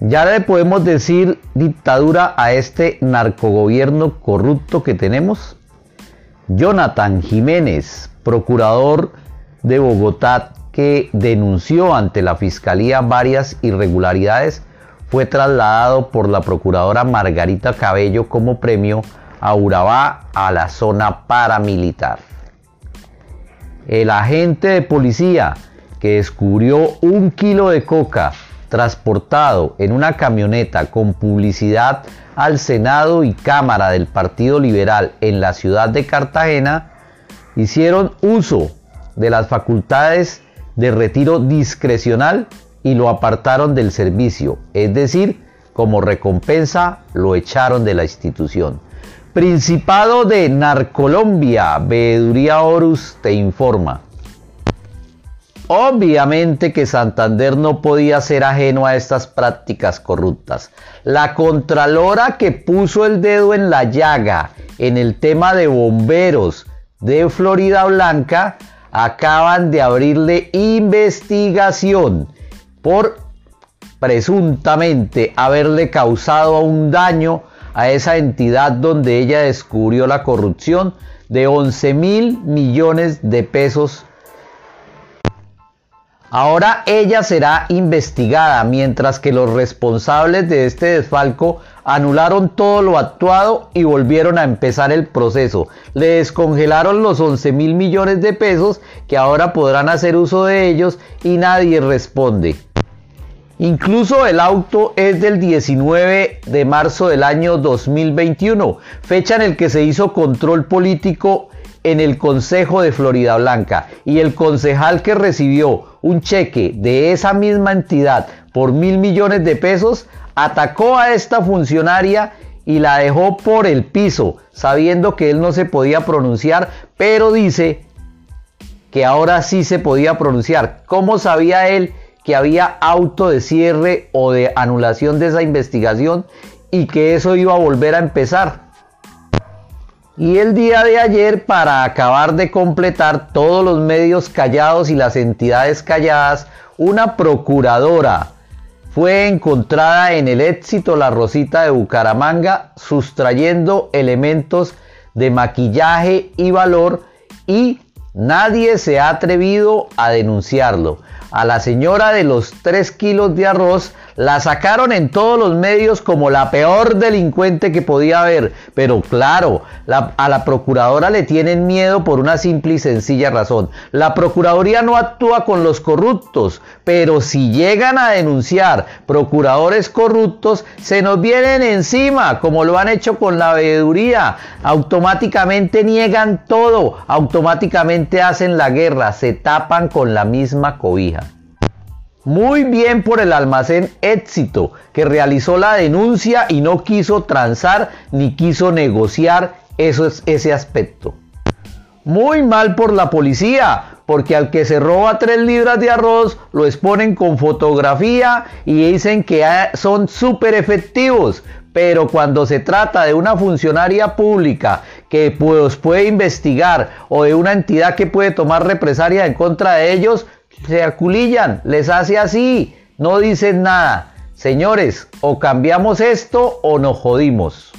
Ya le podemos decir dictadura a este narcogobierno corrupto que tenemos. Jonathan Jiménez, procurador de Bogotá que denunció ante la Fiscalía varias irregularidades, fue trasladado por la procuradora Margarita Cabello como premio a Urabá a la zona paramilitar. El agente de policía que descubrió un kilo de coca transportado en una camioneta con publicidad al Senado y Cámara del Partido Liberal en la ciudad de Cartagena, hicieron uso de las facultades de retiro discrecional y lo apartaron del servicio, es decir, como recompensa lo echaron de la institución. Principado de Narcolombia, Veeduría Horus te informa. Obviamente que Santander no podía ser ajeno a estas prácticas corruptas. La Contralora que puso el dedo en la llaga en el tema de bomberos de Florida Blanca acaban de abrirle investigación por presuntamente haberle causado un daño a esa entidad donde ella descubrió la corrupción de 11 mil millones de pesos Ahora ella será investigada, mientras que los responsables de este desfalco anularon todo lo actuado y volvieron a empezar el proceso. Le descongelaron los 11 mil millones de pesos que ahora podrán hacer uso de ellos y nadie responde. Incluso el auto es del 19 de marzo del año 2021, fecha en el que se hizo control político en el Consejo de Florida Blanca y el concejal que recibió un cheque de esa misma entidad por mil millones de pesos atacó a esta funcionaria y la dejó por el piso, sabiendo que él no se podía pronunciar, pero dice que ahora sí se podía pronunciar. ¿Cómo sabía él que había auto de cierre o de anulación de esa investigación y que eso iba a volver a empezar? Y el día de ayer, para acabar de completar todos los medios callados y las entidades calladas, una procuradora fue encontrada en el éxito La Rosita de Bucaramanga sustrayendo elementos de maquillaje y valor y nadie se ha atrevido a denunciarlo. A la señora de los 3 kilos de arroz la sacaron en todos los medios como la peor delincuente que podía haber. Pero claro, a la procuradora le tienen miedo por una simple y sencilla razón. La procuraduría no actúa con los corruptos, pero si llegan a denunciar procuradores corruptos, se nos vienen encima, como lo han hecho con la veeduría. Automáticamente niegan todo, automáticamente hacen la guerra, se tapan con la misma cobija. Muy bien por el almacén éxito, que realizó la denuncia y no quiso transar ni quiso negociar eso es, ese aspecto. Muy mal por la policía, porque al que se roba tres libras de arroz lo exponen con fotografía y dicen que son súper efectivos. Pero cuando se trata de una funcionaria pública que pues, puede investigar o de una entidad que puede tomar represalia en contra de ellos, se aculillan, les hace así, no dicen nada. Señores, o cambiamos esto o nos jodimos.